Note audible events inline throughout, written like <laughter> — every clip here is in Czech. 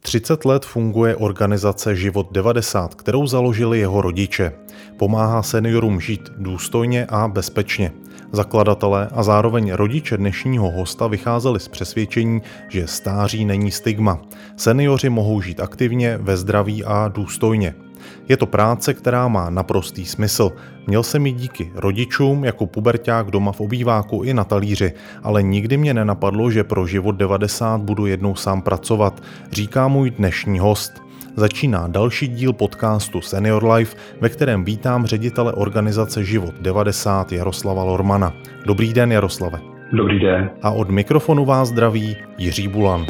30 let funguje organizace Život 90, kterou založili jeho rodiče. Pomáhá seniorům žít důstojně a bezpečně. Zakladatelé a zároveň rodiče dnešního hosta vycházeli z přesvědčení, že stáří není stigma. Seniori mohou žít aktivně, ve zdraví a důstojně. Je to práce, která má naprostý smysl. Měl jsem ji díky rodičům jako puberták doma v obýváku i na talíři, ale nikdy mě nenapadlo, že pro život 90 budu jednou sám pracovat, říká můj dnešní host. Začíná další díl podcastu Senior Life, ve kterém vítám ředitele organizace Život 90 Jaroslava Lormana. Dobrý den, Jaroslave. Dobrý den. A od mikrofonu vás zdraví Jiří Bulan.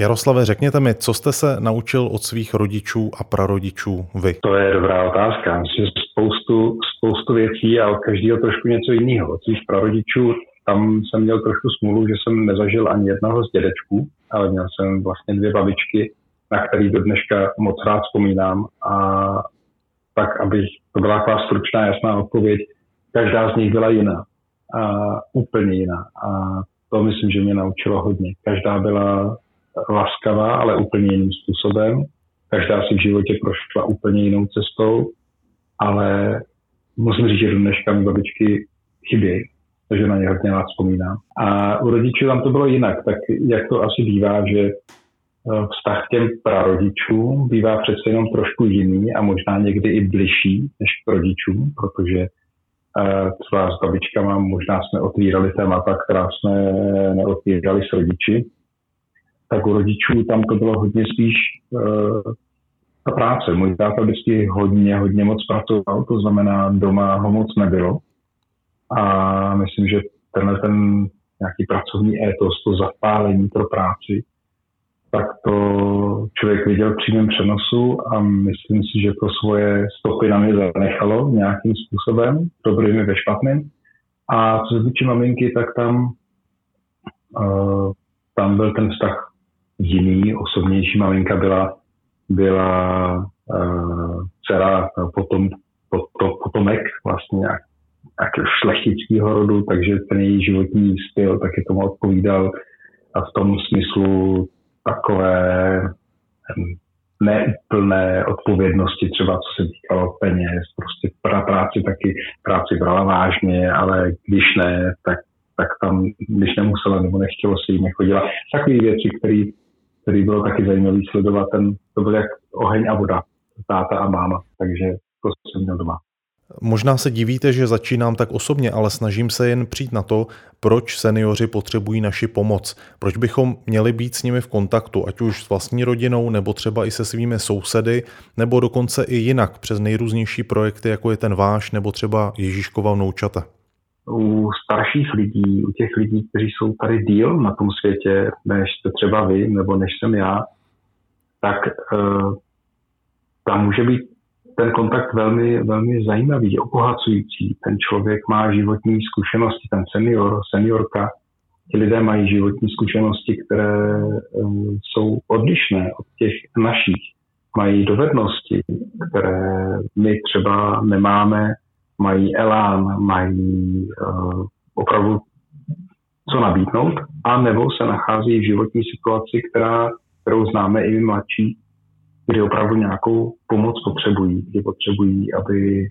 Jaroslave, řekněte mi, co jste se naučil od svých rodičů a prarodičů vy? To je dobrá otázka. Myslím, spoustu, spoustu věcí a od každého trošku něco jiného. Od svých prarodičů tam jsem měl trošku smůlu, že jsem nezažil ani jednoho z dědečků, ale měl jsem vlastně dvě babičky, na který do dneška moc rád vzpomínám. A tak, abych, to byla taková stručná, jasná odpověď, každá z nich byla jiná. A úplně jiná. A to myslím, že mě naučilo hodně. Každá byla laskavá, ale úplně jiným způsobem. Každá si v životě prošla úplně jinou cestou, ale musím říct, že do dneška mi babičky chybějí, takže na ně hodně rád vzpomínám. A u rodičů tam to bylo jinak, tak jak to asi bývá, že eh, vztah k těm prarodičům bývá přece jenom trošku jiný a možná někdy i bližší než k rodičům, protože uh, třeba s babičkama možná jsme otvírali témata, která jsme neotvírali s rodiči, tak u rodičů tam to bylo hodně spíš uh, ta práce. Můj táta vždycky hodně, hodně moc pracoval, to znamená doma ho moc nebylo. A myslím, že tenhle ten nějaký pracovní étos, to zapálení pro práci, tak to člověk viděl v přímém přenosu a myslím si, že to svoje stopy na mě zanechalo nějakým způsobem, dobrým i ve špatným. A co se týče maminky, tak tam, uh, tam byl ten vztah jiný, osobnější maminka byla, byla uh, dcera potom, potom, potomek vlastně nějak šlechtického rodu, takže ten její životní styl taky tomu odpovídal a v tom smyslu takové neúplné odpovědnosti, třeba co se týkalo peněz, prostě pra práci taky práci brala vážně, ale když ne, tak, tak tam, když nemusela nebo nechtělo se jí nechodila. Takové věci, které který bylo taky zajímavý sledovat. Ten, to byl jak oheň a voda, táta a máma, takže to jsem měl doma. Možná se divíte, že začínám tak osobně, ale snažím se jen přijít na to, proč seniori potřebují naši pomoc. Proč bychom měli být s nimi v kontaktu, ať už s vlastní rodinou, nebo třeba i se svými sousedy, nebo dokonce i jinak přes nejrůznější projekty, jako je ten váš, nebo třeba Ježíškova vnoučata u starších lidí, u těch lidí, kteří jsou tady díl na tom světě, než jste třeba vy, nebo než jsem já, tak uh, tam může být ten kontakt velmi, velmi zajímavý, obohacující. Ten člověk má životní zkušenosti, ten senior, seniorka, ti lidé mají životní zkušenosti, které uh, jsou odlišné od těch našich. Mají dovednosti, které my třeba nemáme, mají elán, mají uh, opravdu co nabídnout, a nebo se nachází v životní situaci, která, kterou známe i my mladší, kdy opravdu nějakou pomoc potřebují, kdy potřebují, aby,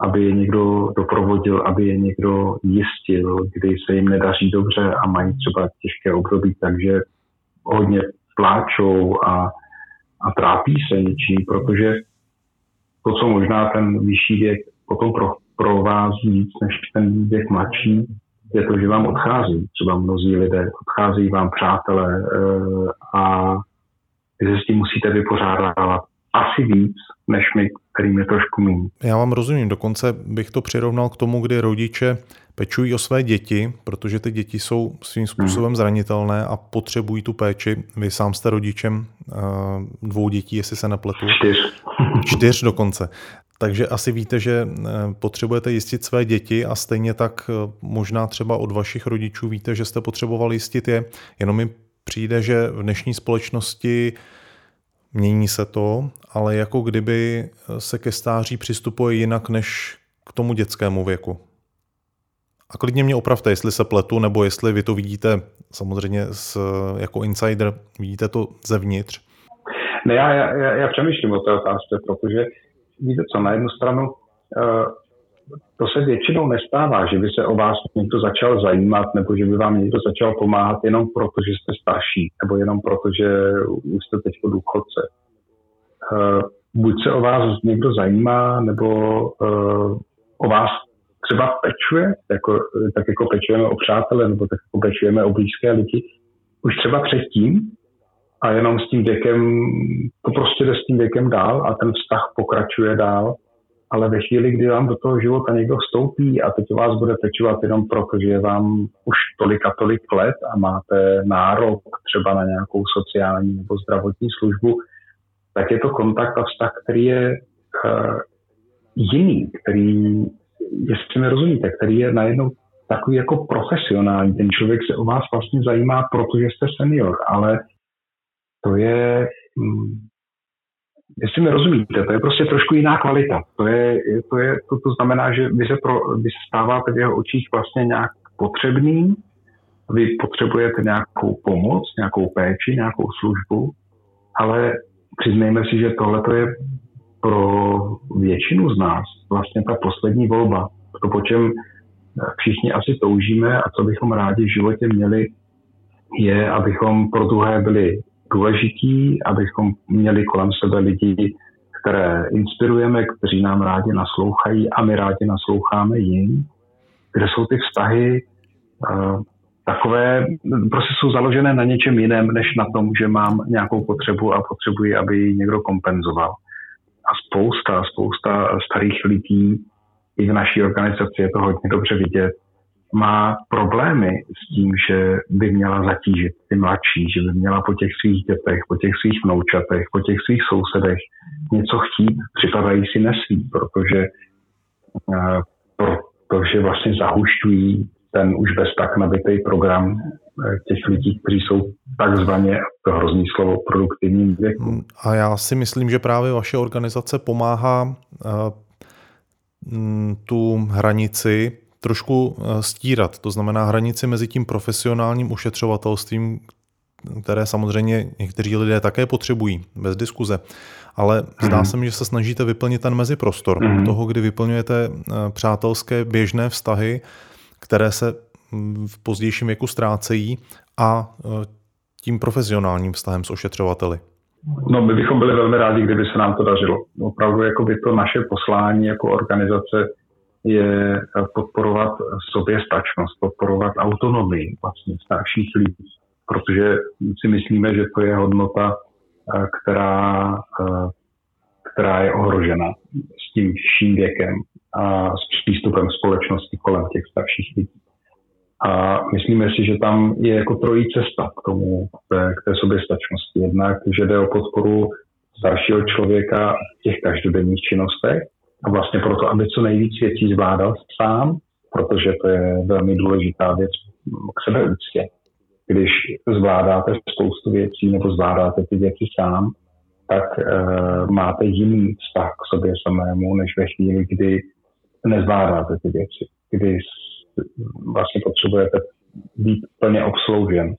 aby je někdo doprovodil, aby je někdo jistil, kdy se jim nedaří dobře a mají třeba těžké období, takže hodně pláčou a, a trápí se něčím, protože to, co možná ten vyšší věk potom pro, pro vás víc než ten věk mladší, je to, že vám odchází. Třeba mnozí lidé, odchází vám přátelé eh, a vy se s tím musíte vypořádávat asi víc, než my, kterým je trošku méně. Já vám rozumím, dokonce bych to přirovnal k tomu, kdy rodiče pečují o své děti, protože ty děti jsou svým způsobem zranitelné a potřebují tu péči. Vy sám jste rodičem eh, dvou dětí, jestli se nepletu. Čtyř. Čtyř dokonce. Takže asi víte, že eh, potřebujete jistit své děti a stejně tak eh, možná třeba od vašich rodičů víte, že jste potřebovali jistit je. Jenom mi přijde, že v dnešní společnosti mění se to, ale jako kdyby se ke stáří přistupuje jinak než k tomu dětskému věku. A klidně mě opravte, jestli se pletu, nebo jestli vy to vidíte samozřejmě s, jako insider, vidíte to zevnitř. Ne, já, já, já přemýšlím o té otázce, protože víte co, na jednu stranu uh, to se většinou nestává, že by se o vás někdo začal zajímat, nebo že by vám někdo začal pomáhat jenom proto, že jste starší, nebo jenom proto, že už jste teď důchodce. Uh, buď se o vás někdo zajímá, nebo uh, o vás třeba pečuje, jako, tak jako pečujeme o přátele, nebo tak jako pečujeme o blízké lidi, už třeba předtím, a jenom s tím věkem, to prostě jde s tím věkem dál a ten vztah pokračuje dál, ale ve chvíli, kdy vám do toho života někdo vstoupí a teď vás bude pečovat jenom proto, že je vám už tolik a tolik let a máte nárok třeba na nějakou sociální nebo zdravotní službu, tak je to kontakt a vztah, který je uh, jiný, který, jestli mi rozumíte, který je najednou takový jako profesionální. Ten člověk se o vás vlastně zajímá, protože jste senior, ale to je, hm, jestli mi rozumíte, to je prostě trošku jiná kvalita. To, je, to, je, to, to znamená, že vy se, pro, vy se stáváte v jeho očích vlastně nějak potřebný, vy potřebujete nějakou pomoc, nějakou péči, nějakou službu, ale přiznejme si, že tohle je pro většinu z nás vlastně ta poslední volba. To, po čem všichni asi toužíme a co bychom rádi v životě měli, je, abychom pro druhé byli důležití, abychom měli kolem sebe lidi, které inspirujeme, kteří nám rádi naslouchají a my rádi nasloucháme jim, kde jsou ty vztahy uh, takové, prostě jsou založené na něčem jiném, než na tom, že mám nějakou potřebu a potřebuji, aby ji někdo kompenzoval. A spousta, spousta starých lidí i v naší organizaci je to hodně dobře vidět, má problémy s tím, že by měla zatížit ty mladší, že by měla po těch svých dětech, po těch svých vnoučatech, po těch svých sousedech něco chtít, připadají si nesví, protože, uh, protože vlastně zahušťují ten už bez tak nabitý program eh, těch lidí, kteří jsou takzvaně, to hrozný slovo, produktivním věku. Hmm, a já si myslím, že právě vaše organizace pomáhá uh, tu hranici trošku eh, stírat. To znamená hranici mezi tím profesionálním ušetřovatelstvím, které samozřejmě někteří lidé také potřebují, bez diskuze. Ale zdá mhm. se mi, že se snažíte vyplnit ten meziprostor mm. toho, kdy vyplňujete eh, přátelské běžné vztahy, které se mm, v pozdějším věku ztrácejí a eh, tím profesionálním vztahem s ošetřovateli. No, my bychom byli velmi rádi, kdyby se nám to dařilo. Opravdu jako by to naše poslání jako organizace je podporovat soběstačnost, podporovat autonomii vlastně starších lidí, protože si myslíme, že to je hodnota, eh, která, eh, která je ohrožena s tím vyšším věkem a s přístupem společnosti kolem těch starších lidí. A myslíme si, že tam je jako trojí cesta k tomu, k té soběstačnosti. Jednak, že jde o podporu staršího člověka v těch každodenních činnostech, a vlastně proto, aby co nejvíc věcí zvládal sám, protože to je velmi důležitá věc k sebeúctě. Když zvládáte spoustu věcí nebo zvládáte ty věci sám, tak e, máte jiný vztah k sobě samému, než ve chvíli, kdy nezvládáte ty věci, kdy vlastně potřebujete být plně obsloužen.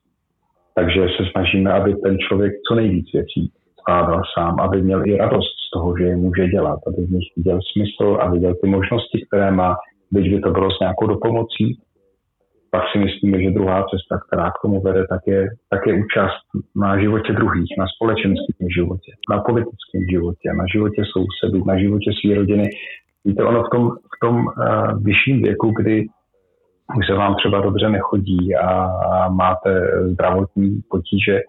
Takže se snažíme, aby ten člověk co nejvíc věcí zvládal sám, aby měl i radost z toho, že je může dělat, aby v nich viděl smysl a viděl ty možnosti, které má, byť by to bylo s nějakou dopomocí. Pak si myslíme, že druhá cesta, která k tomu vede, tak je, tak je účast na životě druhých, na společenském životě, na politickém životě, na životě sousedů, na životě své rodiny. Víte, ono v tom, v tom uh, vyšším věku, kdy už se vám třeba dobře nechodí a máte zdravotní potíže,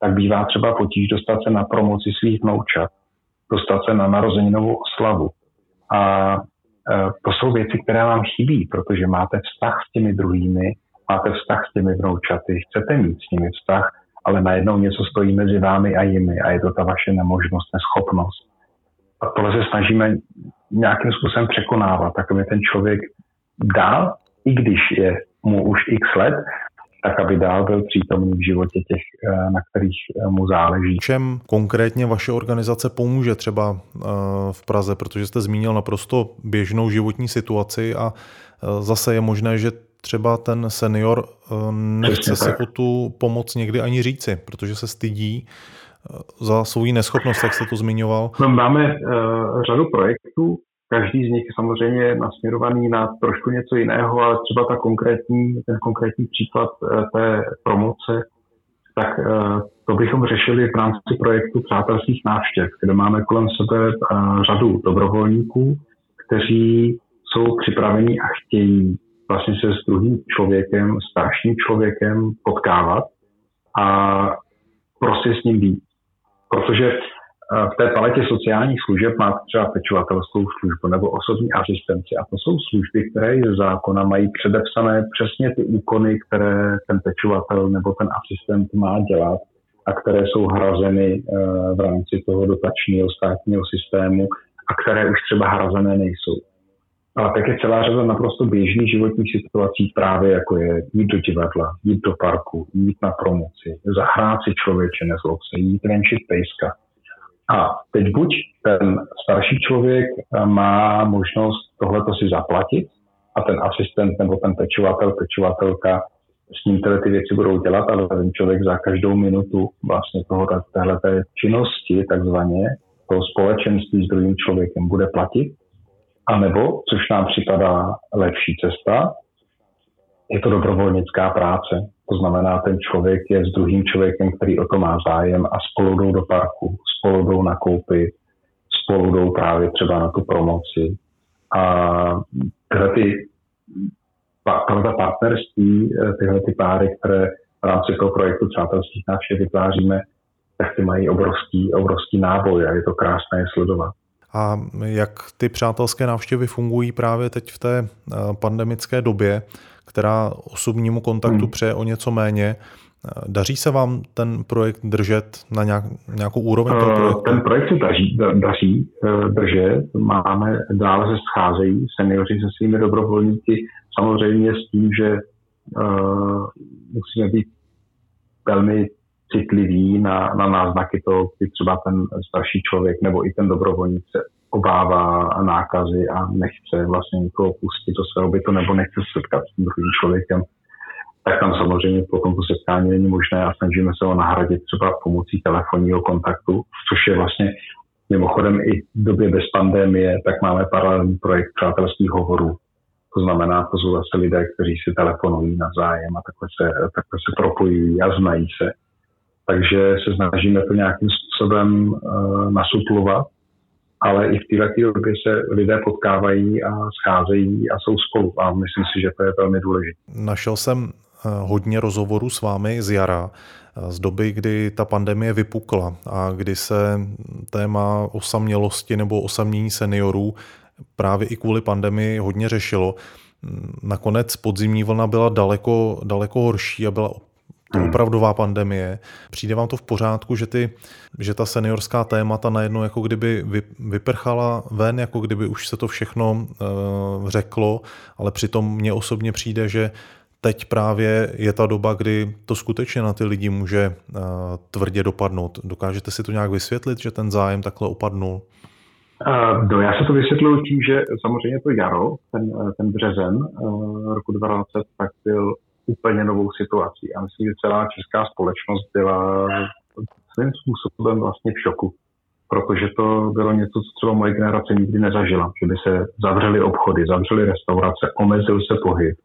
tak bývá třeba potíž dostat se na promoci svých vnoučat, dostat se na narozeninovou oslavu. A e, to jsou věci, které vám chybí, protože máte vztah s těmi druhými, máte vztah s těmi vnoučaty, chcete mít s nimi vztah, ale najednou něco stojí mezi vámi a jimi a je to ta vaše nemožnost, neschopnost. A tohle se snažíme nějakým způsobem překonávat, tak aby ten člověk dál, i když je mu už x let, tak aby dál byl přítomný v životě těch, eh, na kterých eh, mu záleží. Čem konkrétně vaše organizace pomůže třeba eh, v Praze, protože jste zmínil naprosto běžnou životní situaci a zase je možné, že třeba ten senior nechce si o tu pomoc někdy ani říci, protože se stydí za svou neschopnost, jak jste to zmiňoval. No, máme řadu projektů, každý z nich je samozřejmě nasměrovaný na trošku něco jiného, ale třeba ta konkrétní, ten konkrétní příklad uh, té promoce, tak uh, to bychom řešili v rámci projektu přátelských návštěv, kde máme kolem sebe uh, řadu dobrovolníků, kteří jsou připraveni a chtějí vlastně se s druhým člověkem, starším člověkem potkávat a prostě s ním být. Protože eh, v té paletě sociálních služeb má třeba pečovatelskou službu nebo osobní asistenci. A to jsou služby, které ze zákona mají předepsané přesně ty úkony, které ten pečovatel nebo ten asistent má dělat a které jsou hrazeny eh, v rámci toho dotačního státního systému a které už třeba hrazené nejsou. A tak je celá řada naprosto běžných životních situací, právě jako je jít do divadla, jít do parku, jít na promoci, zahrát si člověče, nezlob se, jít venčit pejska. A teď buď ten starší člověk eh, má možnost tohleto si zaplatit a ten asistent nebo ten pečovatel, pečovatelka s ním tyhle ty věci budou dělat, ale ten člověk za každou minutu vlastně toho, téhle činnosti takzvaně, toho společenství s druhým člověkem bude platit. A nebo, což nám připadá lepší cesta, je to dobrovolnická práce. To znamená, ten člověk je s druhým člověkem, který o to má zájem a spolu jdou do parku, spolu jdou na koupy, spolu jdou právě třeba na tu promoci. A tyhle ty tohle partnerství, tyhle ty páry, které v rámci toho projektu Přátelských návštěv vytváříme, tak ty mají obrovský, obrovský náboj a je to krásné je sledovat. A jak ty přátelské návštěvy fungují právě teď v té eh, pandemické době, která osobnímu kontaktu hmm. přeje o něco méně. Eh, daří se vám ten projekt držet na nějak, nějakou úroveň toho eh, projektu? Ten projekt se daří, daří držet. Máme, dále se scházejí seniori se svými dobrovolníky, samozřejmě s tím, že uh, musíme být velmi citlivý na, na náznaky toho, kdy třeba ten starší člověk nebo i ten dobrovolník se obává nákazy a nechce vlastně nikoho pustit do svého bytu nebo nechce se setkat s tím druhým člověkem, tak tam samozřejmě potom to setkání není možné a snažíme se ho nahradit třeba pomocí telefonního kontaktu, což je vlastně mimochodem i v době bez pandemie, tak máme paralelní projekt přátelských hovorů. To znamená, to jsou zase lidé, kteří si telefonují navzájem a takhle se, takhle se propojují a znají se takže se snažíme to nějakým způsobem uh, nasuplovat, ale i v této době se lidé potkávají a scházejí a jsou spolu a myslím si, že to je velmi důležité. Našel jsem eh, hodně rozhovorů s vámi z jara, eh, z doby, kdy ta pandemie vypukla a kdy se téma osamělosti nebo osamění seniorů právě i kvůli pandemii hodně řešilo. Nakonec podzimní vlna byla daleko, daleko horší a byla to hmm. opravdová pandemie. Přijde vám to v pořádku, že, ty, že ta seniorská témata najednou jako kdyby vyprchala ven, jako kdyby už se to všechno uh, řeklo, ale přitom mně osobně přijde, že teď právě je ta doba, kdy to skutečně na ty lidi může uh, tvrdě dopadnout. Dokážete si to nějak vysvětlit, že ten zájem takhle opadnul? Uh, no, já se to vysvětluji tím, že samozřejmě to jaro, ten, ten březen uh, roku 2020, tak byl úplně novou situací. A myslím, že celá česká společnost byla svým způsobem vlastně v šoku, protože to bylo něco, co třeba moje generace nikdy nezažila, že by se zavřely obchody, zavřely restaurace, omezil se pohyb,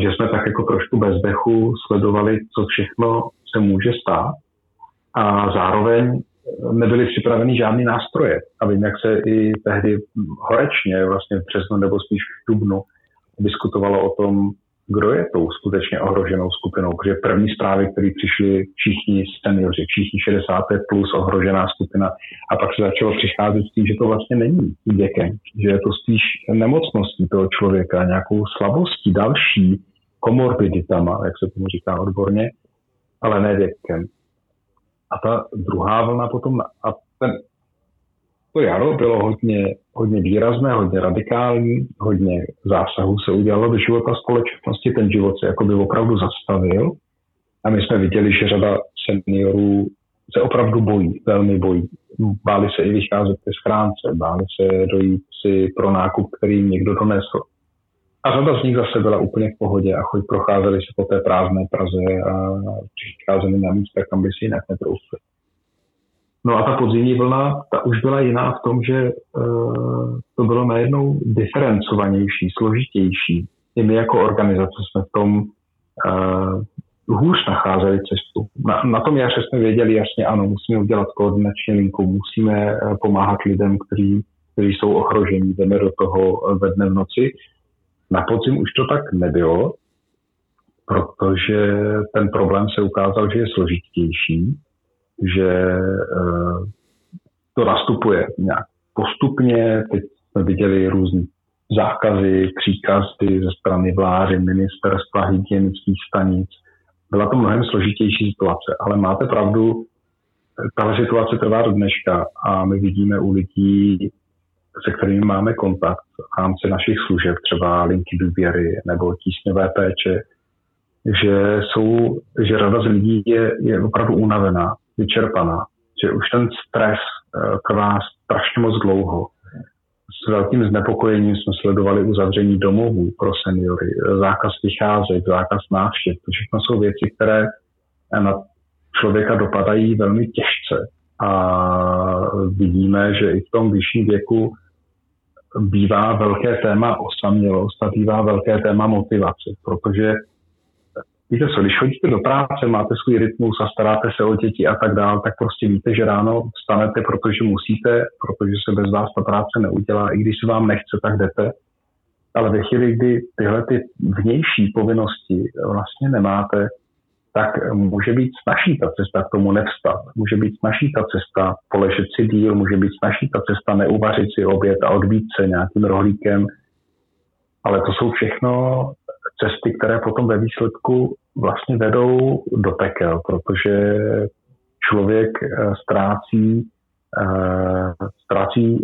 že jsme tak jako trošku bez dechu sledovali, co všechno se může stát a zároveň nebyly připraveny žádný nástroje. A vím, jak se i tehdy horečně, vlastně v nebo spíš v dubnu, diskutovalo o tom, kdo je tou skutečně ohroženou skupinou, protože první zprávy, které přišly všichni seniori, všichni 60 plus ohrožená skupina a pak se začalo přicházet s tím, že to vlastně není věkem, že je to spíš nemocností toho člověka, nějakou slabostí, další komorbiditama, jak se tomu říká odborně, ale ne věkem. A ta druhá vlna potom, a ten to jaro bylo hodně, hodně výrazné, hodně radikální, hodně zásahů se udělalo do života společnosti, ten život se jakoby opravdu zastavil a my jsme viděli, že řada seniorů se opravdu bojí, velmi bojí. Báli se i vycházet ke schránce, báli se dojít si pro nákup, který někdo donesl. a řada z nich zase byla úplně v pohodě a choď procházeli se po té prázdné Praze a přicházeli na místa, kam by si jinak netroufli. No a ta podzimní vlna, ta už byla jiná v tom, že uh, to bylo najednou diferencovanější, složitější. I my jako organizace jsme v tom uh, hůř nacházeli cestu. Na, na tom jaře jsme věděli jasně, ano, musíme udělat koordinační linku, musíme uh, pomáhat lidem, kteří, kteří jsou ohrožení, jdeme do toho ve dne v noci. Na podzim už to tak nebylo, protože ten problém se ukázal, že je složitější že eh, to nastupuje nějak postupně. Teď jsme viděli různé zákazy, příkazy ze strany vlády, ministerstva, hygienických stanic. Byla to mnohem složitější situace, ale máte pravdu, ta situace trvá do dneška a my vidíme u lidí, se kterými máme kontakt v rámci našich služeb, třeba linky důvěry nebo tísňové péče, že, jsou, že rada z lidí je, je opravdu unavená vyčerpaná, že už ten stres eh, trvá strašně moc dlouho. S velkým znepokojením jsme sledovali uzavření domovů pro seniory, zákaz vycházet, zákaz návštěv. To všechno jsou věci, které na člověka dopadají velmi těžce. A vidíme, že i v tom vyšším věku bývá velké téma osamělost a bývá velké téma motivace, protože Víte co, když chodíte do práce, máte svůj rytmus a staráte se o děti a tak dále, tak prostě víte, že ráno vstanete, protože musíte, protože se bez vás ta práce neudělá. I když se vám nechce, tak jdete. Ale ve chvíli, kdy tyhle ty vnější povinnosti vlastně nemáte, tak může být snažší ta cesta k tomu nevstat. Může být snažší ta cesta poležet si díl, může být snažší ta cesta neuvařit si oběd a odbít se nějakým rohlíkem. Ale to jsou všechno cesty, které potom ve výsledku vlastně vedou do pekel, protože člověk eh, ztrácí, eh, ztrácí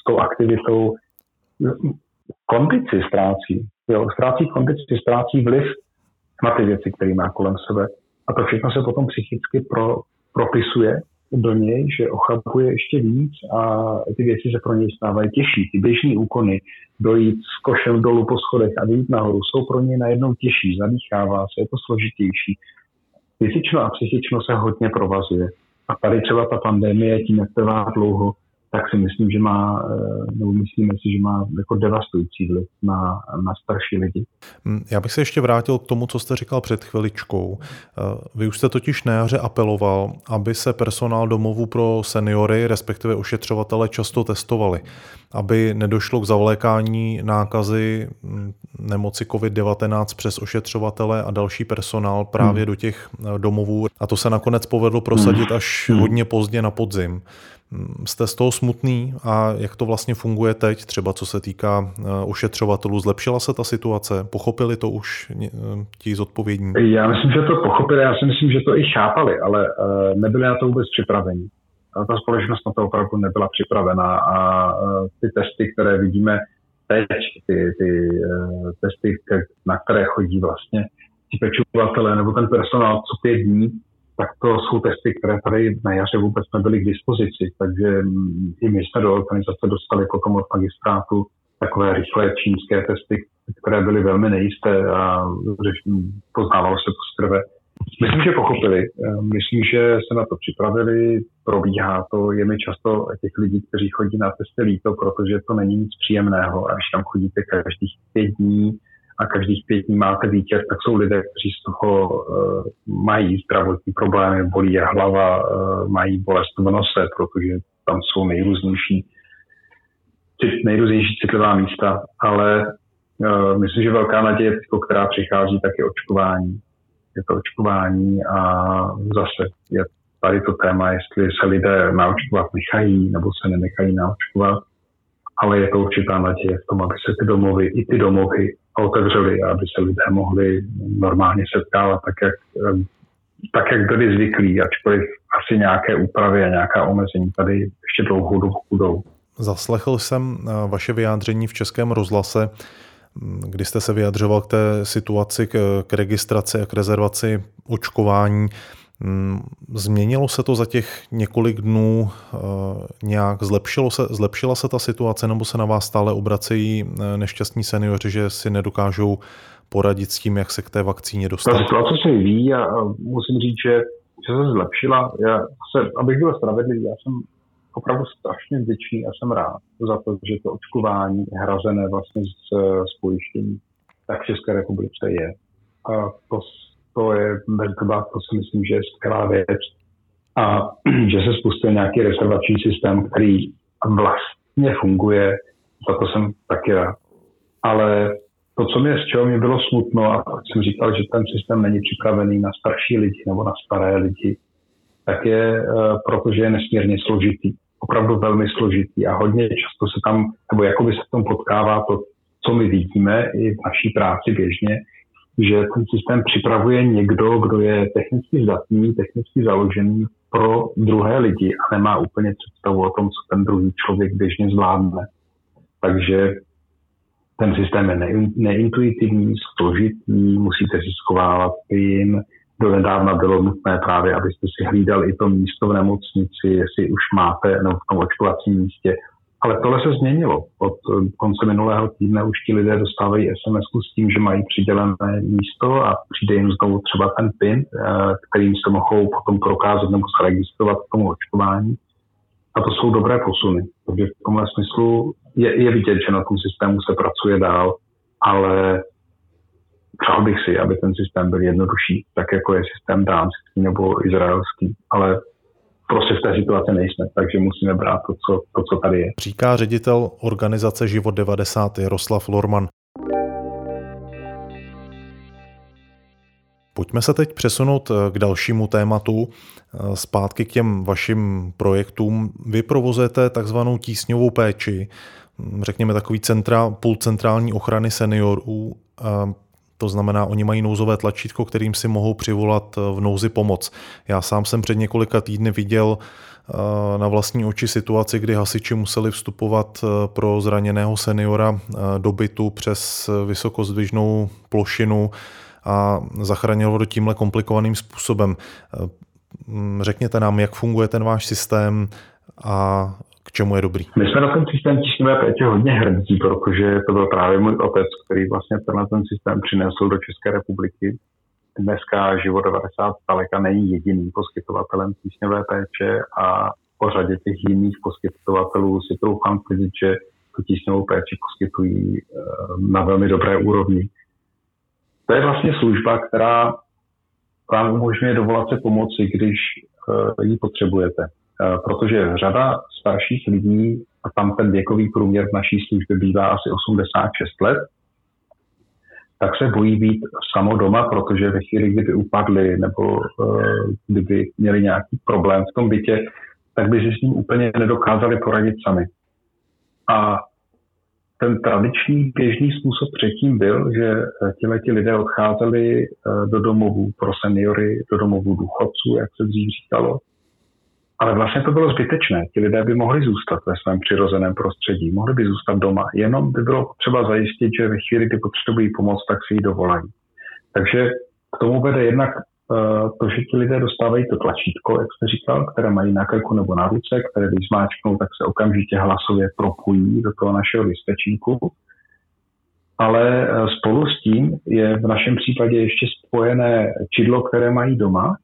s tou aktivitou kondici ztrácí. Jo, ztrácí kondici, ztrácí vliv na ty věci, které má kolem sebe. A to všechno se potom psychicky pro, propisuje do něj, že ochabuje ještě víc a ty věci se pro něj stávají těžší. Ty běžné úkony, dojít s košem dolů po schodech a vyjít nahoru, jsou pro něj najednou těžší, zadýchává se, je to složitější. Fyzično a psychično se hodně provazuje. A tady třeba ta pandemie tím netrvá dlouho, tak si myslím, že má, eh, nebo myslíme si, že má jako devastující vliv na, na starší lidi. Hm, já bych se ještě vrátil k tomu, co jste říkal před chviličkou. Eh, vy už jste totiž na jaře apeloval, aby se personál domovů pro seniory, respektive ošetřovatele, často testovali, aby nedošlo k zavlékání nákazy hm, nemoci COVID-19 přes ošetřovatele a další personál právě hmm. do těch eh, domovů. A to se nakonec povedlo prosadit hmm. až hmm. hodně pozdě na podzim. Jste z toho smutný a jak to vlastně funguje teď, třeba co se týká eh, ošetřovatelů? Zlepšila se ta situace? Pochopili to už eh, ti zodpovědní? Já myslím, že to pochopili, já si myslím, že to i chápali, ale eh, nebyli na to vůbec připraveni. Ta společnost na to opravdu nebyla připravená a ty testy, které vidíme teď, ty, ty testy, na které chodí vlastně ti pečovatelé nebo ten personál co pět dní, tak to jsou testy, které tady na jaře vůbec nebyly k dispozici, takže mm, i my jsme do organizace dostali potom od magistrátu takové rychlé čínské testy, které byly velmi nejisté a poznávalo se to z. Myslím, že pochopili. Myslím, že se na to připravili, probíhá to. Je mi často těch lidí, kteří chodí na testy líto, protože to není nic příjemného. Až tam chodíte každých pět dní, a každých pět dní máte vítěz, tak jsou lidé, kteří z toho uh, mají zdravotní problémy, bolí je hlava, uh, mají bolest v nose, protože tam jsou nejrůznější, nejrůznější citlivá místa, ale uh, myslím, že velká naděje, která přichází, tak je očkování. Je to očkování a zase je tady to téma, jestli se lidé naočkovat nechají nebo se nenechají naočkovat ale je to určitá naděje v tom, aby se ty domovy, i ty domovy a aby se lidé mohli normálně setkávat tak, jak, tak, jak byli zvyklí, ačkoliv asi nějaké úpravy a nějaká omezení tady ještě dlouhou dobu budou. Zaslechl jsem eh, vaše vyjádření v Českém rozhlase, hm, kdy jste se vyjadřoval k té situaci, k, k registraci a k rezervaci očkování. Mm, změnilo se to za těch několik dnů eh, nějak? Zlepšilo se, zlepšila se ta situace nebo se na vás stále obracejí eh, nešťastní seniori, že si nedokážou poradit s tím, jak se k té vakcíně dostat? Ta situace se vyvíjí a musím říct, že, že se zlepšila. Já se, abych byl spravedlivý, já jsem opravdu strašně vděčný a jsem rád za to, že to očkování hrazené vlastně z, z pojištění tak v České republice je. A to, to je debat, to si myslím, že je skvělá věc. A <clears throat> že se spustil nějaký rezervační systém, který vlastně funguje, za to jsem taky rád. Ale to, co mě, z čeho mě bylo smutno, a jsem říkal, že ten systém není připravený na starší lidi nebo na staré lidi, tak je, uh, protože je nesmírně složitý. Opravdu velmi složitý a hodně často se tam, nebo jakoby se v tom potkává to, co my vidíme i v naší práci běžně, že ten systém připravuje někdo, kdo je technicky zdatný, technicky založený pro druhé lidi a nemá úplně představu o tom, co ten druhý člověk běžně zvládne. Takže ten systém je neintuitivní, složitý, musíte si schovávat PIN. Do nedávna bylo nutné právě, abyste si hlídali i to místo v nemocnici, jestli už máte, nebo v tom očkovacím místě, ale tohle se změnilo. Od eh, konce minulého týdne už ti lidé dostávají SMS s tím, že mají přidělené místo a přijde jim znovu třeba ten PIN, eh, kterým se mohou potom prokázat nebo zaregistrovat k tomu očkování. A to jsou dobré posuny. Takže v tomhle smyslu je, je vidět, že na tom systému se pracuje dál, ale přál bych si, aby ten systém byl jednodušší, tak jako je systém dánský nebo izraelský. Ale prostě v té situaci nejsme, takže musíme brát to, co, to, co tady je. Říká ředitel organizace Život 90 Jaroslav Lorman. Pojďme se teď přesunout eh, k dalšímu tématu, eh, zpátky k těm vašim projektům. Vy provozujete takzvanou tísňovou péči, hm, řekněme takový centra, půl centrální ochrany seniorů. To znamená, oni mají nouzové tlačítko, kterým si mohou přivolat eh, v nouzi pomoc. Já sám jsem před několika týdny viděl eh, na vlastní oči situaci, kdy hasiči museli vstupovat eh, pro zraněného seniora do bytu přes vysokozdvižnou plošinu a zachránilo to tímhle komplikovaným způsobem. Řekněte nám, jak funguje ten váš systém a čemu je dobrý? My jsme na ten systém tísňové péče hodně hrdí, protože to byl právě můj otec, který vlastně tenhle ten systém přinesl do České republiky. Dneska Život 90 zdaleka není jediným poskytovatelem tísňové péče a o řadě těch jiných poskytovatelů si troufám tvrdit, že tu tísňovou péči poskytují eh, na velmi dobré úrovni. To je vlastně služba, která vám umožňuje dovolat se pomoci, když eh, ji potřebujete. Eh, protože řada starších lidí, a tam ten věkový průměr v naší službě bývá asi 86 let, tak se bojí být samo doma, protože ve chvíli, kdyby upadli nebo uh, kdyby měli nějaký problém v tom bytě, tak by si s ním úplně nedokázali poradit sami. A ten tradiční běžný způsob předtím byl, že ti lidé odcházeli do domovů pro seniory, do domovů důchodců, jak se dřív říkalo, ale vlastně to bylo zbytečné. Ti lidé by mohli zůstat ve svém přirozeném prostředí, mohli by zůstat doma. Jenom by bylo třeba zajistit, že ve chvíli, kdy potřebují pomoc, tak si ji dovolají. Takže k tomu vede jednak uh, to, že ti lidé dostávají to tlačítko, jak jste říkal, které mají na krku nebo na ruce, které když zmáčknou, tak se okamžitě hlasově propojí do toho našeho listečníku. Ale uh, spolu s tím je v našem případě ještě spojené čidlo, které mají doma,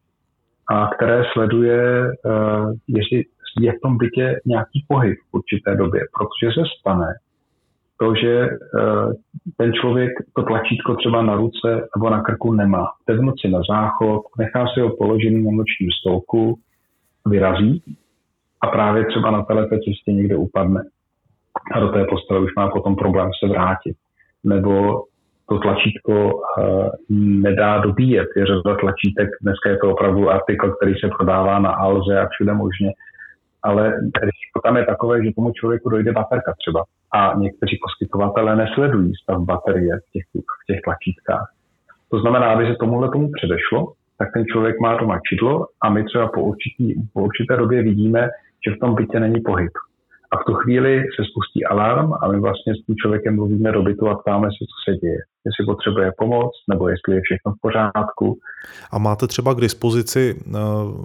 a které sleduje, uh, jestli je v tom bytě nějaký pohyb v určité době, protože se stane to, že uh, ten člověk to tlačítko třeba na ruce nebo na krku nemá. Jde v noci na záchod, nechá si ho položený na nočním stolku, vyrazí a právě třeba na této cestě někde upadne a do té postele už má potom problém se vrátit. Nebo to tlačítko uh, nedá dobíjet. Je řada tlačítek, dneska je to opravdu artikl, který se prodává na Alze a všude možně, ale riziko tam je takové, že tomu člověku dojde baterka třeba a někteří poskytovatelé nesledují stav baterie v těch, v těch tlačítkách. To znamená, aby se tomuhle tomu předešlo, tak ten člověk má doma čidlo a my třeba po, určitý, po určité době vidíme, že v tom bytě není pohyb. A v tu chvíli se spustí alarm a my vlastně s tím člověkem mluvíme do bytu a ptáme se, co se děje. Jestli potřebuje pomoc, nebo jestli je všechno v pořádku. A máte třeba k dispozici eh,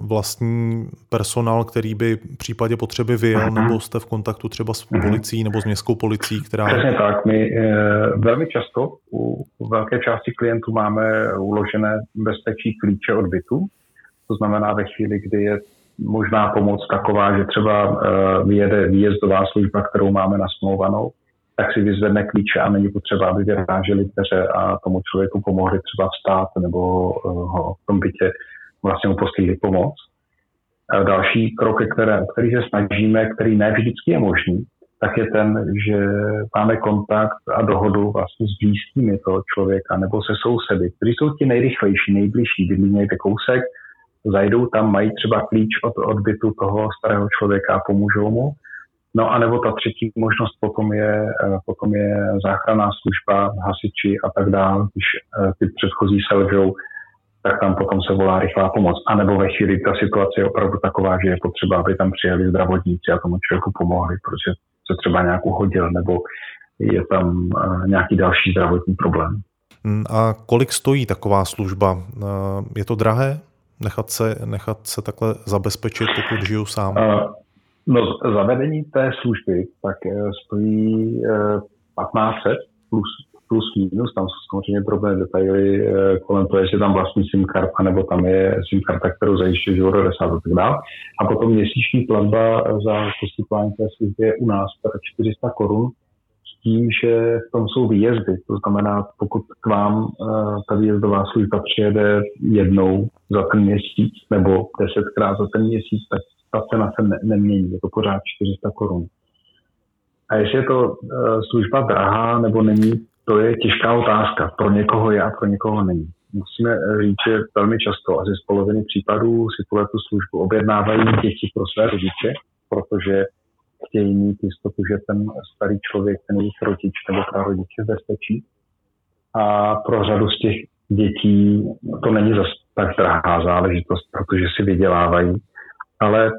vlastní personál, který by v případě potřeby vyjel, mm-hmm. nebo jste v kontaktu třeba s mhm. policií nebo s městskou policií, která... Přesně tak. My e, velmi často u, u velké části klientů máme uložené bezpečí klíče od bytu. To znamená ve chvíli, kdy je možná pomoc taková, že třeba uh, vyjede výjezdová služba, kterou máme nasmlouvanou, tak si vyzvedne klíče a není potřeba, aby vyráželi dveře a tomu člověku pomohli třeba vstát nebo uh, ho v tom bytě vlastně mu poskytli pomoc. A další krok, které, který se snažíme, který ne vždycky je možný, tak je ten, že máme kontakt a dohodu vlastně s blízkými toho člověka nebo se sousedy, kteří jsou ti nejrychlejší, nejbližší, bydlí někde kousek, zajdou tam, mají třeba klíč od odbytu toho starého člověka a pomůžou mu. No a nebo ta třetí možnost potom je, eh, potom je záchranná služba, hasiči a tak dále, když eh, ty předchozí selžou, tak tam potom se volá rychlá pomoc. A nebo ve chvíli ta situace je opravdu taková, že je potřeba, aby tam přijeli zdravotníci a tomu člověku pomohli, protože se třeba nějak uhodil, nebo je tam eh, nějaký další zdravotní problém. Hmm, a kolik stojí taková služba? Je to drahé? Nechat se, nechat se takhle zabezpečit, pokud žiju sám? No, zavedení té služby tak eh, stojí 1500 eh, plus, plus minus, tam jsou samozřejmě drobné detaily eh, kolem toho, jestli tam vlastní SIM karta, nebo tam je SIM karta, kterou zajišťuje 10 a tak dále. A potom měsíční platba za poskytování té služby je u nás 400 korun tím, že v tom jsou výjezdy. To znamená, pokud k vám uh, ta výjezdová služba přijede jednou za ten měsíc nebo desetkrát za ten měsíc, tak ta cena se ne- nemění. Je to pořád 400 korun. A jestli je to uh, služba drahá nebo není, to je těžká otázka. Pro někoho je a pro někoho není. Musíme říct, že velmi často, asi z poloviny případů si tuhle tu službu objednávají děti pro své rodiče, protože chtějí mít jistotu, že ten starý člověk, ten jejich rodič nebo prarodič je bezpečí. A pro řadu z těch dětí to není zase tak drahá záležitost, protože si vydělávají. Ale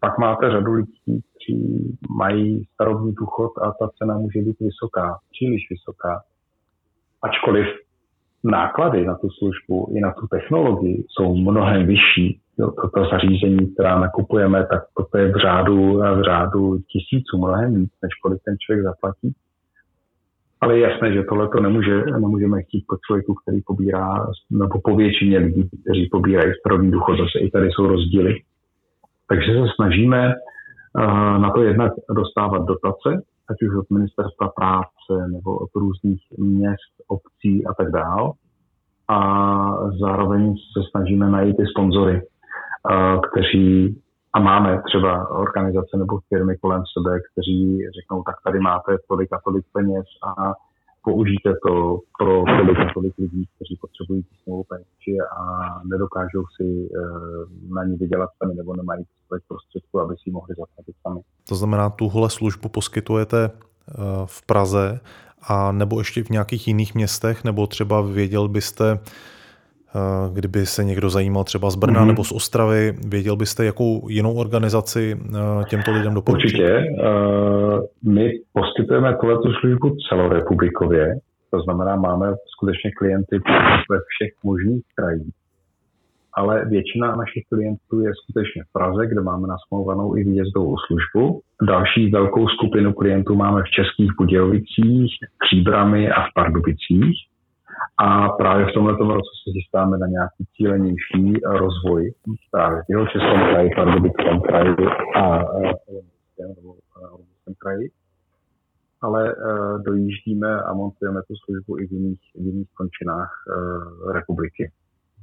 pak máte řadu lidí, kteří mají starobní důchod a ta cena může být vysoká, příliš vysoká. Ačkoliv náklady na tu službu i na tu technologii jsou mnohem vyšší, jo, toto zařízení, která nakupujeme, tak toto je v řádu, v řádu tisíců, mnohem víc, než kolik ten člověk zaplatí. Ale je jasné, že tohle to nemůže, nemůžeme chtít po člověku, který pobírá, nebo po většině lidí, kteří pobírají starobní důchod, zase i tady jsou rozdíly. Takže se snažíme uh, na to jednak dostávat dotace, ať už od ministerstva práce nebo od různých měst, obcí a tak dál. A zároveň se snažíme najít i sponzory, kteří a máme třeba organizace nebo firmy kolem sebe, kteří řeknou, tak tady máte tolik a tolik peněz a použijte to pro tolik a tolik lidí, kteří potřebují tisnovou péči a nedokážou si eh, na ní vydělat sami nebo nemají tolik prostředků, aby si ji mohli zaplatit sami. To znamená, tuhle službu poskytujete eh, v Praze a nebo ještě v nějakých jiných městech, nebo třeba věděl byste, kdyby se někdo zajímal třeba z Brna mm-hmm. nebo z Ostravy, věděl byste, jakou jinou organizaci eh, těmto lidem doporučit? Určitě. Eh, my poskytujeme tuto službu celorepublikově, to znamená, máme skutečně klienty ve všech možných krajích. Ale většina našich klientů je skutečně v Praze, kde máme nasmouvanou i výjezdovou službu. Další velkou skupinu klientů máme v Českých Budějovicích, Příbrami a v Pardubicích. A právě v tomto roce se chystáme na nějaký cílenější rozvoj právě v jeho českém kraji, Pardubickém kraji a Olomouckém kraji. Ale uh, dojíždíme a montujeme tu službu i v jiných, v jiných končinách uh, republiky.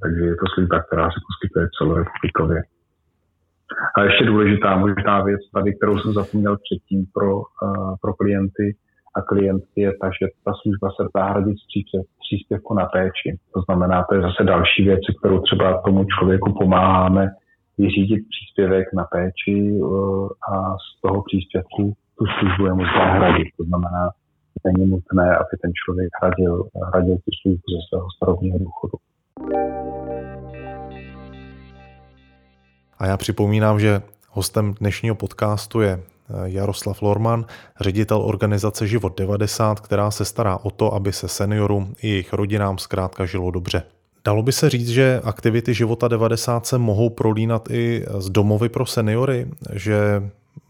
Takže je to služba, která se poskytuje celorepublikově. A ještě důležitá možná věc tady, kterou jsem zapomněl předtím pro, uh, pro klienty, a klientky je ta, že ta služba se dá hradit z příspěvku na péči. To znamená, to je zase další věc, kterou třeba tomu člověku pomáháme vyřídit příspěvek na péči eh, a z toho příspěvku tu službu je možné hradit. To znamená, není nutné, aby ten člověk hradil, hradil tu službu ze svého starobního důchodu. A já připomínám, že hostem dnešního podcastu je Jaroslav Lorman, ředitel organizace Život 90, která se stará o to, aby se seniorům i jejich rodinám zkrátka žilo dobře. Dalo by se říct, že aktivity Života 90 se mohou prolínat i z domovy pro seniory, že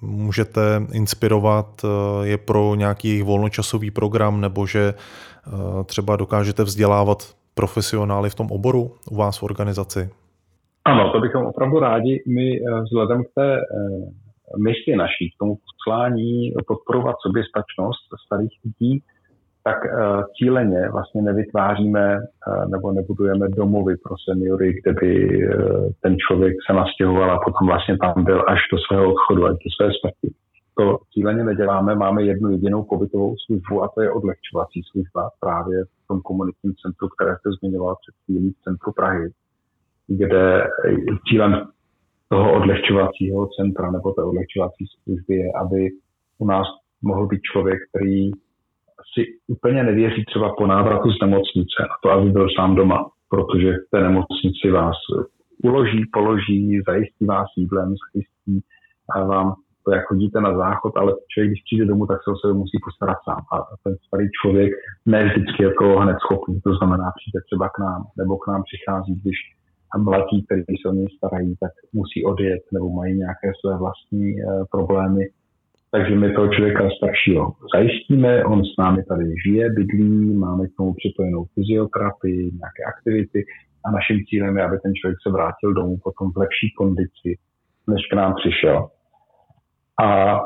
můžete inspirovat eh, je pro nějaký jejich volnočasový program nebo že eh, třeba dokážete vzdělávat profesionály v tom oboru u vás v organizaci? Ano, to bychom opravdu rádi. My eh, vzhledem k té misi naší, k tomu poslání podporovat soběstačnost starých lidí, tak uh, cíleně vlastně nevytváříme uh, nebo nebudujeme domovy pro seniory, kde by uh, ten člověk se nastěhoval a potom vlastně tam byl až do svého odchodu, až do své smrti. To cíleně neděláme, máme jednu jedinou pobytovou službu a to je odlehčovací služba právě v tom komunitním centru, které jste zmiňoval před chvílí v centru Prahy, kde cílem toho odlehčovacího centra nebo té odlehčovací služby je, aby u nás mohl být člověk, který si úplně nevěří třeba po návratu z nemocnice a to, aby byl sám doma, protože v té nemocnici vás uloží, položí, zajistí vás jídlem, zajistí a vám to, jak chodíte na záchod, ale člověk, když přijde domů, tak se o sebe musí postarat sám. A ten starý člověk ne vždycky jako hned schopný, to znamená, přijde třeba k nám, nebo k nám přichází, když mladí, kteří se o něj starají, tak musí odjet, nebo mají nějaké své vlastní e, problémy takže my toho člověka staršího zajistíme, on s námi tady žije, bydlí, máme k tomu připojenou fyzioterapii, nějaké aktivity a naším cílem je, aby ten člověk se vrátil domů potom v lepší kondici, než k nám přišel. A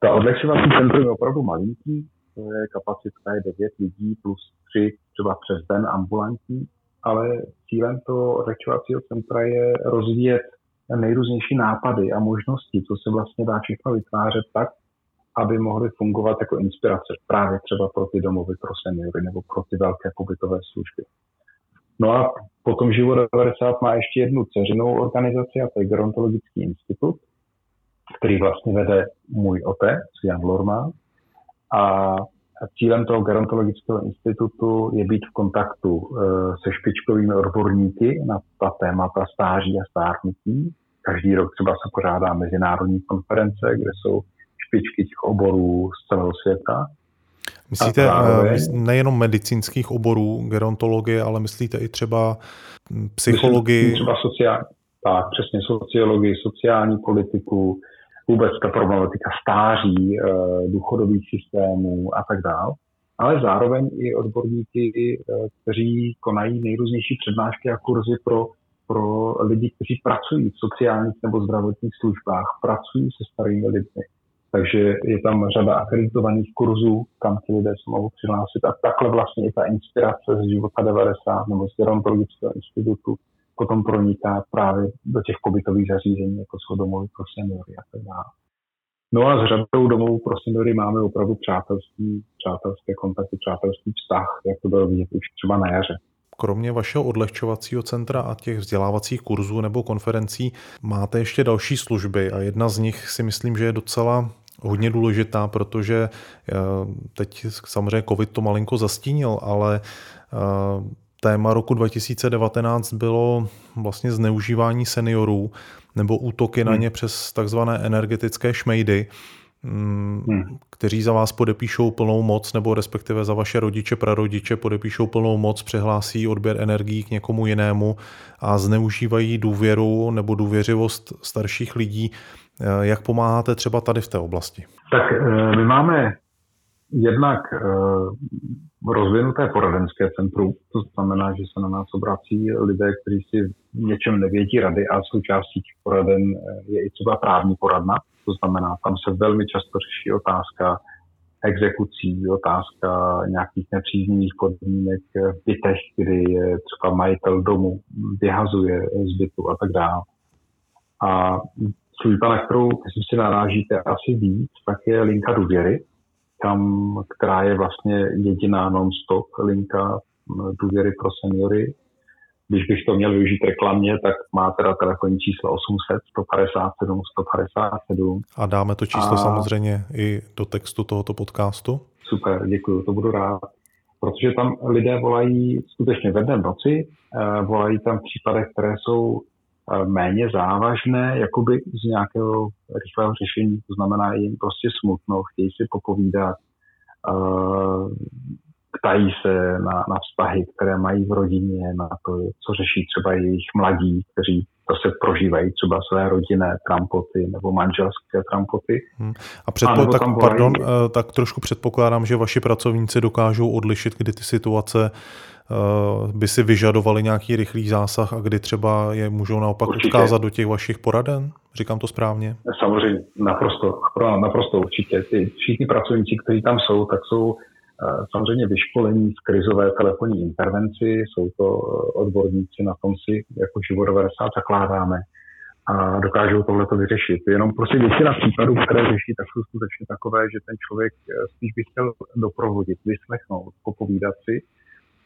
ta odlehčovací centrum je opravdu malinký, to je kapacita je 9 lidí plus 3 třeba přes den ambulantní, ale cílem toho odlehčovacího centra je rozvíjet nejrůznější nápady a možnosti, co se vlastně dá všechno vytvářet tak, aby mohly fungovat jako inspirace právě třeba pro ty domovy pro seniory nebo pro ty velké pobytové služby. No a potom Život 90 má ještě jednu ceřinou organizaci a to je Gerontologický institut, který vlastně vede můj otec, Jan Lorma. A cílem toho gerontologického institutu je být v kontaktu e, se špičkovými odborníky na ta témata stáří a stárnutí. Každý rok třeba se pořádá mezinárodní konference, kde jsou špičky těch oborů z celého světa. Myslíte eh, nejenom medicínských oborů, gerontologie, ale myslíte i třeba hm, psychologii? Třeba sociální, tak, přesně sociologii, sociální politiku, vůbec ta problematika stáří, eh, důchodových systémů a tak dále. Ale zároveň i odborníky, eh, kteří konají nejrůznější přednášky a kurzy pro, pro lidi, kteří pracují v sociálních nebo zdravotních službách, pracují se starými lidmi. Takže je tam řada akreditovaných kurzů, kam ti lidé se mohou přihlásit. A takhle vlastně i ta inspirace z života 90 nebo z Gerontologického institutu potom proniká právě do těch pobytových zařízení, jako jsou domovy pro seniory a tak dále. No a s řadou domovů pro seniory máme opravdu přátelství, přátelské kontakty, přátelský vztah, jak to bylo vidět už třeba na jaře. Kromě vašeho odlehčovacího centra a těch vzdělávacích kurzů nebo konferencí máte ještě další služby a jedna z nich si myslím, že je docela hodně důležitá, protože eh, teď samozřejmě covid to malinko zastínil, ale eh, téma roku 2019 bylo vlastně zneužívání seniorů nebo útoky hmm. na ně přes takzvané energetické šmejdy. Mm, hmm. kteří za vás podepíšou plnou moc, nebo respektive za vaše rodiče, prarodiče podepíšou plnou moc, přehlásí odběr energií k někomu jinému a zneužívají důvěru nebo důvěřivost starších lidí. Eh, jak pomáháte třeba tady v té oblasti? Tak eh, my máme jednak eh, rozvinuté poradenské centrum, to znamená, že se na nás obrací lidé, kteří si v něčem nevědí rady a součástí těch poraden je i třeba právní poradna, to znamená, tam se velmi často řeší otázka exekucí, otázka nějakých nepříznivých podmínek v bytech, kdy je třeba majitel domu vyhazuje z bytu a tak dále. A služba, na kterou myslím si narážíte asi víc, tak je linka důvěry, tam, která je vlastně jediná non-stop linka důvěry pro seniory, když bych to měl využít reklamně, tak má teda telefonní číslo 800 157 157. A dáme to číslo a... samozřejmě i do textu tohoto podcastu. Super, děkuji, to budu rád. Protože tam lidé volají skutečně ve dne noci, eh, volají tam v případech, které jsou méně závažné, jakoby z nějakého rychlého řešení, to znamená jim prostě smutno, chtějí si popovídat, ptají se na, na vztahy, které mají v rodině, na to, co řeší třeba jejich mladí, kteří se prožívají třeba své rodinné trampoty nebo manželské trampoty. Hmm. A, předpo- a tak, volají... pardon, eh, tak trošku předpokládám, že vaši pracovníci dokážou odlišit, kdy ty situace uh, by si vyžadovaly nějaký rychlý zásah a kdy třeba je můžou naopak určitě. odkázat do těch vašich poraden? Říkám to správně? Samozřejmě, naprosto, naprosto určitě. Ty, všichni pracovníci, kteří tam jsou, tak jsou Samozřejmě vyškolení v krizové telefonní intervenci, jsou to eh, odborníci na tom si jako život 90 zakládáme a dokážou tohleto vyřešit. Jenom prostě většina případů, které řeší, tak jsou skutečně takové, že ten člověk eh, spíš by chtěl doprovodit, vyslechnout, popovídat si,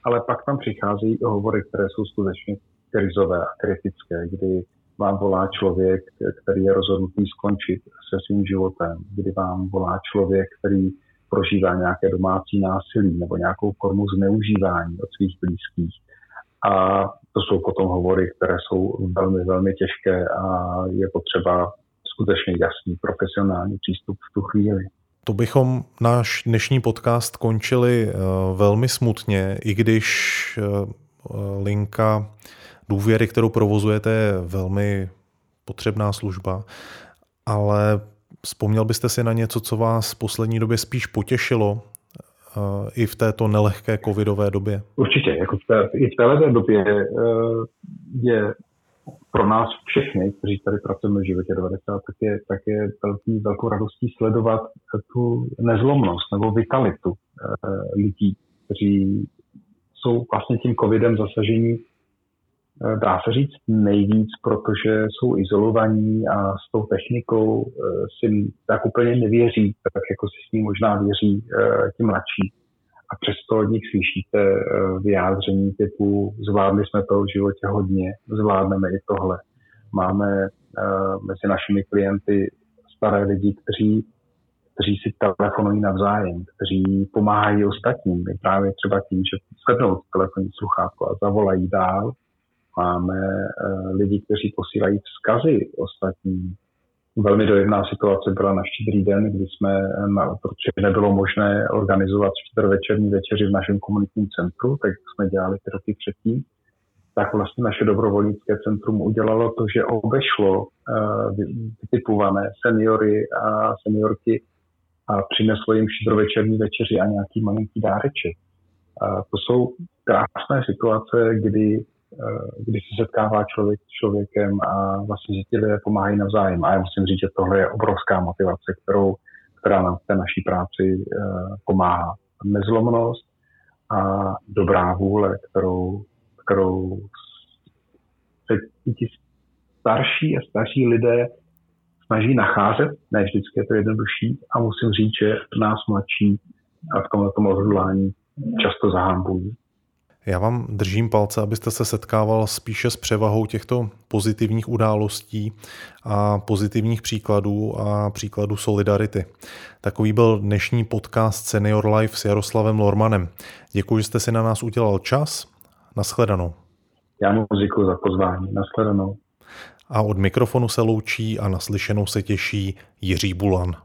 ale pak tam přicházejí i hovory, které jsou skutečně krizové a kritické, kdy vám volá člověk, který je rozhodnutý skončit se svým životem, kdy vám volá člověk, který prožívá nějaké domácí násilí nebo nějakou formu zneužívání od svých blízkých. A to jsou potom hovory, které jsou velmi, velmi těžké a je potřeba skutečně jasný profesionální přístup v tu chvíli. To bychom náš dnešní podcast končili eh, velmi smutně, i když eh, linka důvěry, kterou provozujete, je velmi potřebná služba, ale Vzpomněl byste si na něco, co vás v poslední době spíš potěšilo uh, i v této nelehké covidové době? Určitě. Jako v té, I v této době uh, je pro nás všechny, kteří tady pracujeme v životě 90, tak je, tak je velký, velkou radostí sledovat tu nezlomnost nebo vitalitu uh, lidí, kteří jsou vlastně tím covidem zasažení Eh, dá se říct nejvíc, protože jsou izolovaní a s tou technikou eh, si tak úplně nevěří, tak jako si s ní možná věří eh, ti mladší. A přesto od nich slyšíte vyjádření typu zvládli jsme to v životě hodně, zvládneme i tohle. Máme mezi našimi klienty staré lidi, kteří, kteří si telefonují navzájem, kteří pomáhají ostatním, právě třeba tím, že sednou telefonní sluchátko a zavolají dál Máme uh, lidi, kteří posílají vzkazy ostatním. Velmi dojemná situace byla na štědrý den, kdy jsme, na, protože nebylo možné organizovat čtvrtvečerní večeři v našem komunitním centru, tak jsme dělali ty roky předtím, tak vlastně naše dobrovolnické centrum udělalo to, že obešlo uh, vytipované seniory a seniorky a přineslo jim štědrovečerní večeři a nějaký malinký dáreček. Uh, to jsou krásné situace, kdy Eh, když se setkává člověk s člověkem a vlastně že ti lidé pomáhají navzájem. A já musím říct, že tohle je obrovská motivace, kterou, která nám v té naší práci eh, pomáhá. Nezlomnost a dobrá vůle, kterou, kterou se ti starší a starší lidé snaží nacházet, ne vždycky je to jednodušší a musím říct, že nás mladší a v tomhle odhodlání často zahambují. Já vám držím palce, abyste se setkával spíše s převahou těchto pozitivních událostí a pozitivních příkladů a příkladů solidarity. Takový byl dnešní podcast Senior Life s Jaroslavem Lormanem. Děkuji, že jste si na nás udělal čas. Naschledanou. Já mu děkuji za pozvání. Naschledanou. A od mikrofonu se loučí a naslyšenou se těší Jiří Bulan.